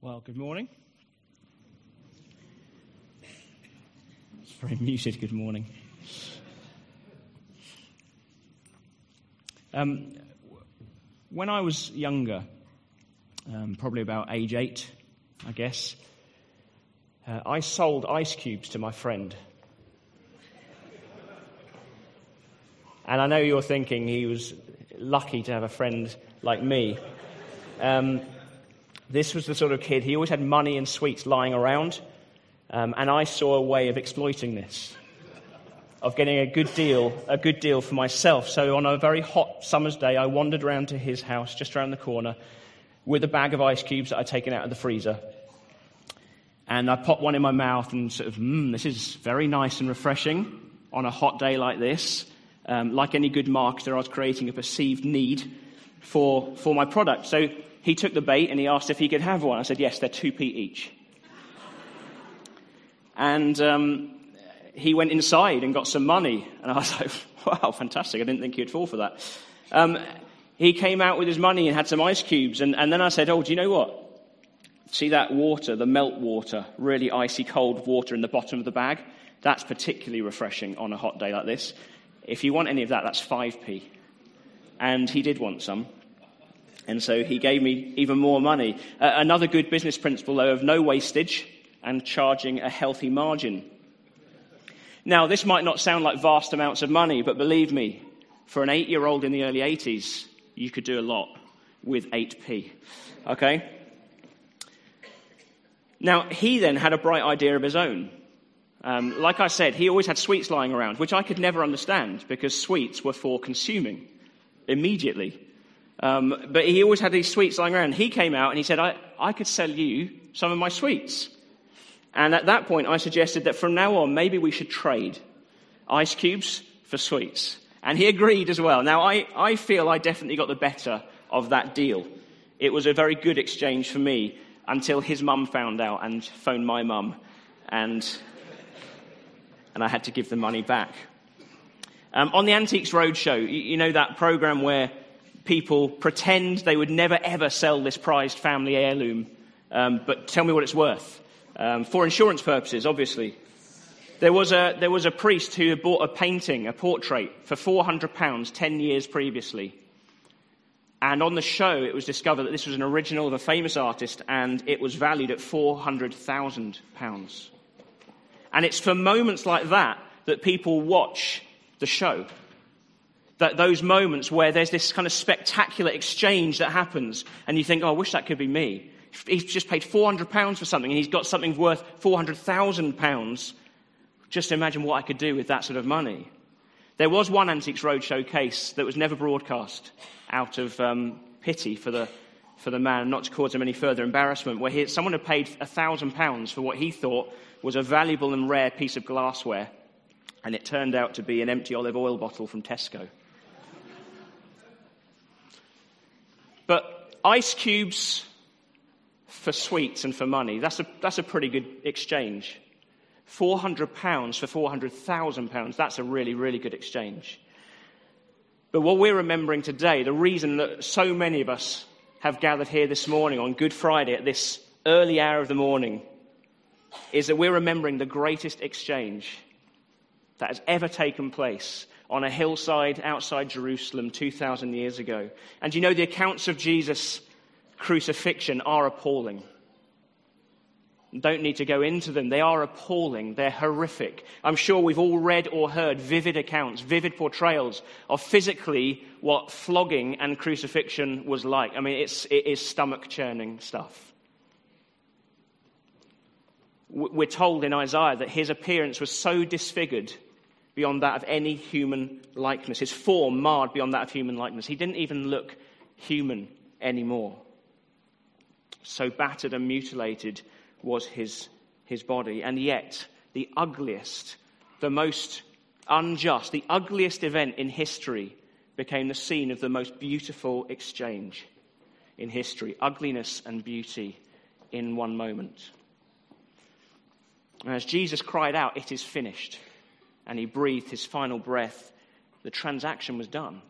Well, good morning. It's very muted, good morning. Um, when I was younger, um, probably about age eight, I guess, uh, I sold ice cubes to my friend. And I know you're thinking he was lucky to have a friend like me. Um, this was the sort of kid, he always had money and sweets lying around, um, and I saw a way of exploiting this, of getting a good deal, a good deal for myself. So on a very hot summer's day, I wandered around to his house just around the corner with a bag of ice cubes that I'd taken out of the freezer. And I popped one in my mouth and sort of, mmm, this is very nice and refreshing on a hot day like this. Um, like any good marketer, I was creating a perceived need for, for my product. So he took the bait and he asked if he could have one. I said, yes, they're 2p each. and um, he went inside and got some money. And I was like, wow, fantastic. I didn't think he'd fall for that. Um, he came out with his money and had some ice cubes. And, and then I said, oh, do you know what? See that water, the melt water, really icy cold water in the bottom of the bag? That's particularly refreshing on a hot day like this. If you want any of that, that's 5p. And he did want some. And so he gave me even more money. Uh, another good business principle, though, of no wastage and charging a healthy margin. Now, this might not sound like vast amounts of money, but believe me, for an eight year old in the early 80s, you could do a lot with 8p. Okay? Now, he then had a bright idea of his own. Um, like I said, he always had sweets lying around, which I could never understand because sweets were for consuming immediately. Um, but he always had these sweets lying around. He came out and he said, I, I could sell you some of my sweets. And at that point, I suggested that from now on, maybe we should trade ice cubes for sweets. And he agreed as well. Now, I, I feel I definitely got the better of that deal. It was a very good exchange for me until his mum found out and phoned my mum, and, and I had to give the money back. Um, on the Antiques Roadshow, you, you know that program where people pretend they would never ever sell this prized family heirloom, um, but tell me what it's worth. Um, for insurance purposes, obviously. There was, a, there was a priest who had bought a painting, a portrait, for £400 10 years previously. And on the show, it was discovered that this was an original of a famous artist, and it was valued at £400,000. And it's for moments like that that people watch the show that those moments where there's this kind of spectacular exchange that happens, and you think, oh, I wish that could be me. He's just paid £400 for something, and he's got something worth £400,000. Just imagine what I could do with that sort of money. There was one Antiques Roadshow case that was never broadcast out of um, pity for the, for the man, not to cause him any further embarrassment, where he, someone had paid £1,000 for what he thought was a valuable and rare piece of glassware, and it turned out to be an empty olive oil bottle from Tesco. But ice cubes for sweets and for money, that's a, that's a pretty good exchange. £400 for £400,000, that's a really, really good exchange. But what we're remembering today, the reason that so many of us have gathered here this morning on Good Friday at this early hour of the morning, is that we're remembering the greatest exchange that has ever taken place on a hillside outside Jerusalem 2,000 years ago. And you know, the accounts of Jesus' crucifixion are appalling. Don't need to go into them. They are appalling. They're horrific. I'm sure we've all read or heard vivid accounts, vivid portrayals of physically what flogging and crucifixion was like. I mean, it's, it is stomach churning stuff. We're told in Isaiah that his appearance was so disfigured beyond that of any human likeness, his form marred beyond that of human likeness. He didn't even look human anymore. So battered and mutilated was his, his body. And yet, the ugliest, the most unjust, the ugliest event in history became the scene of the most beautiful exchange in history ugliness and beauty in one moment. And as Jesus cried out, It is finished and he breathed his final breath, the transaction was done.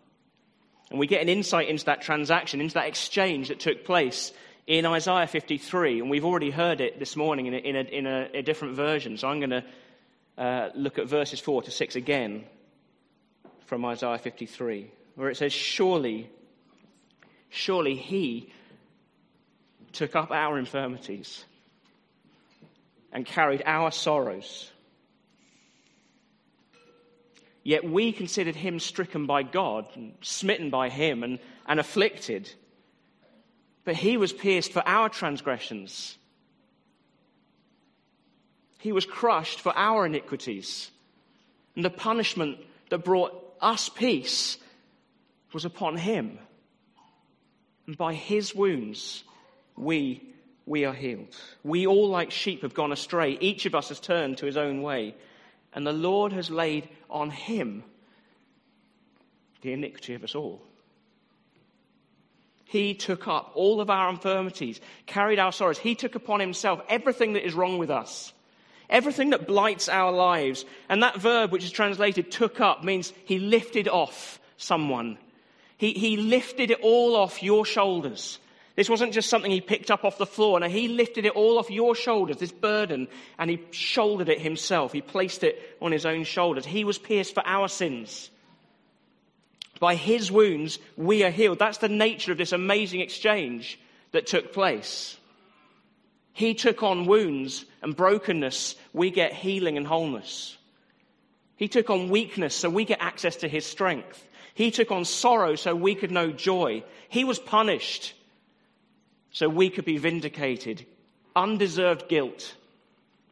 And we get an insight into that transaction, into that exchange that took place in Isaiah 53, and we've already heard it this morning in a, in a, in a, a different version, so I'm going to uh, look at verses 4 to 6 again from Isaiah 53, where it says, Surely, surely he took up our infirmities and carried our sorrows. Yet we considered him stricken by God, smitten by him, and, and afflicted. But he was pierced for our transgressions. He was crushed for our iniquities. And the punishment that brought us peace was upon him. And by his wounds, we, we are healed. We all, like sheep, have gone astray. Each of us has turned to his own way. And the Lord has laid on him the iniquity of us all. He took up all of our infirmities, carried our sorrows. He took upon himself everything that is wrong with us, everything that blights our lives. And that verb, which is translated took up, means he lifted off someone. He, he lifted it all off your shoulders. This wasn't just something he picked up off the floor. No, he lifted it all off your shoulders, this burden, and he shouldered it himself. He placed it on his own shoulders. He was pierced for our sins. By his wounds, we are healed. That's the nature of this amazing exchange that took place. He took on wounds and brokenness. We get healing and wholeness. He took on weakness so we get access to his strength. He took on sorrow so we could know joy. He was punished so we could be vindicated. Undeserved guilt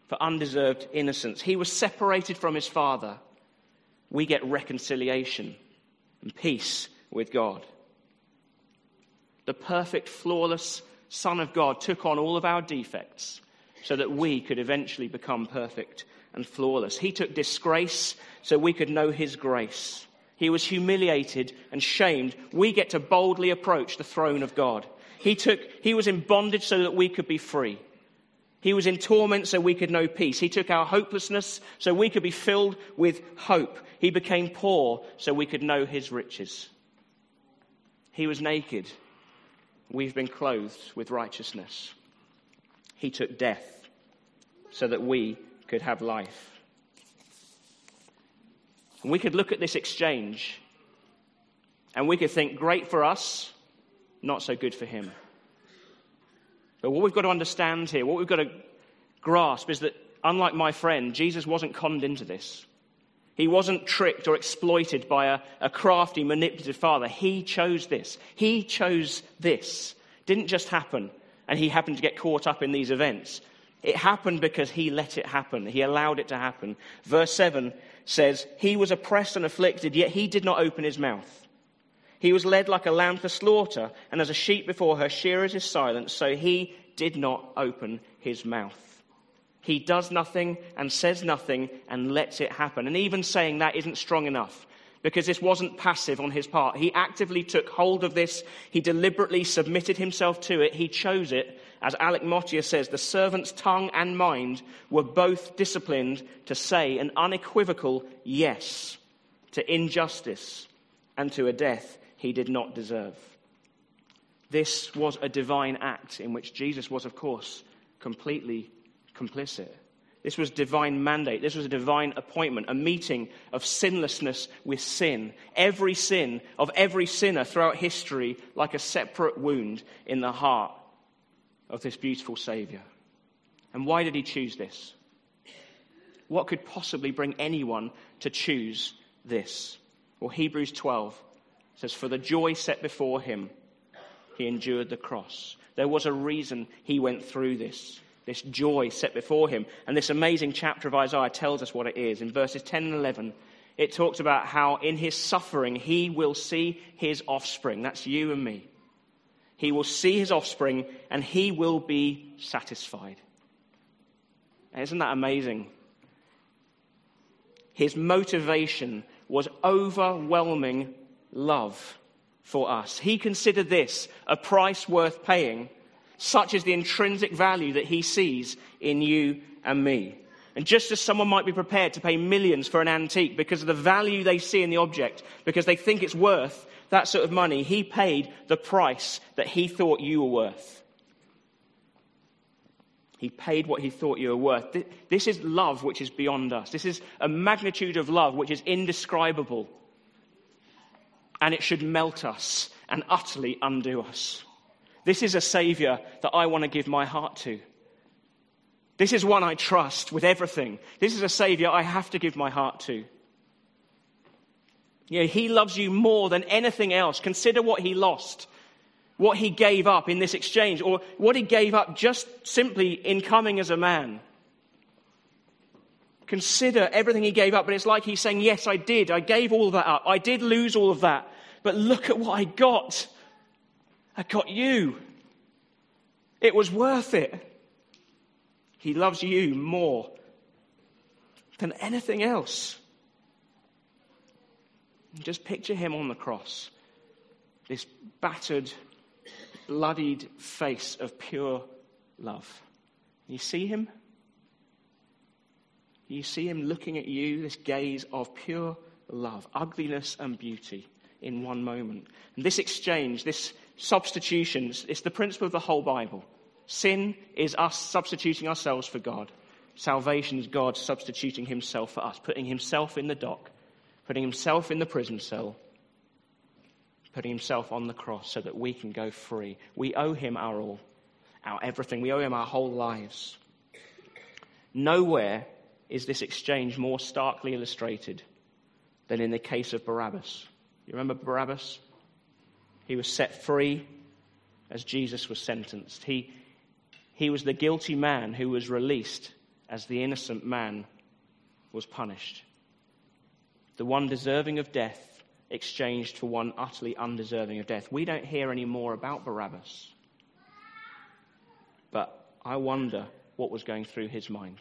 for undeserved innocence. He was separated from his father. We get reconciliation and peace with God. The perfect, flawless Son of God took on all of our defects so that we could eventually become perfect and flawless. He took disgrace so we could know His grace. He was humiliated and shamed. We get to boldly approach the throne of God. He, took, he was in bondage so that we could be free. He was in torment so we could know peace. He took our hopelessness so we could be filled with hope. He became poor so we could know his riches. He was naked. We've been clothed with righteousness. He took death so that we could have life. And we could look at this exchange and we could think, great for us, not so good for him. But what we've got to understand here, what we've got to grasp is that, unlike my friend, Jesus wasn't conned into this. He wasn't tricked or exploited by a, a crafty, manipulative father. He chose this. He chose this. Didn't just happen, and he happened to get caught up in these events. It happened because he let it happen. He allowed it to happen. Verse 7 says, He was oppressed and afflicted, yet he did not open his mouth. He was led like a lamb to slaughter, and as a sheep before her shearers is silent, so he did not open his mouth. He does nothing and says nothing and lets it happen. And even saying that isn't strong enough because this wasn't passive on his part. He actively took hold of this. He deliberately submitted himself to it. He chose it. As Alec Motyer says, the servant's tongue and mind were both disciplined to say an unequivocal yes to injustice and to a death he did not deserve. This was a divine act in which Jesus was, of course, completely complicit. This was divine mandate. This was a divine appointment, a meeting of sinlessness with sin. Every sin of every sinner throughout history, like a separate wound in the heart of this beautiful Savior. And why did he choose this? What could possibly bring anyone to choose this? Well, Hebrews 12 says, For the joy set before him, he endured the cross. There was a reason he went through this, this joy set before him. And this amazing chapter of Isaiah tells us what it is. In verses 10 and 11, it talks about how in his suffering he will see his offspring. That's you and me. He will see his offspring and he will be satisfied. Isn't that amazing? His motivation was overwhelming love for us. He considered this a price worth paying, such is the intrinsic value that he sees in you and me. And just as someone might be prepared to pay millions for an antique because of the value they see in the object, because they think it's worth that sort of money, he paid the price that he thought you were worth. He paid what he thought you were worth. This is love which is beyond us. This is a magnitude of love which is indescribable. And it should melt us and utterly undo us. This is a Savior that I want to give my heart to. This is one I trust with everything. This is a Savior I have to give my heart to. You know, he loves you more than anything else. Consider what he lost, what he gave up in this exchange, or what he gave up just simply in coming as a man. Consider everything he gave up, but it's like he's saying, Yes, I did. I gave all that up. I did lose all of that. But look at what I got. I got you. It was worth it. He loves you more than anything else. Just picture him on the cross. This battered, bloodied face of pure love. You see him? You see him looking at you, this gaze of pure love, ugliness and beauty in one moment. And this exchange, this substitution, it's the principle of the whole Bible. Sin is us substituting ourselves for God. Salvation is God substituting himself for us, putting himself in the dock putting himself in the prison cell, putting himself on the cross so that we can go free. We owe him our all, our everything. We owe him our whole lives. Nowhere is this exchange more starkly illustrated than in the case of Barabbas. You remember Barabbas? He was set free as Jesus was sentenced. He, he was the guilty man who was released as the innocent man was punished the one deserving of death exchanged for one utterly undeserving of death. We don't hear any more about Barabbas. But I wonder what was going through his mind.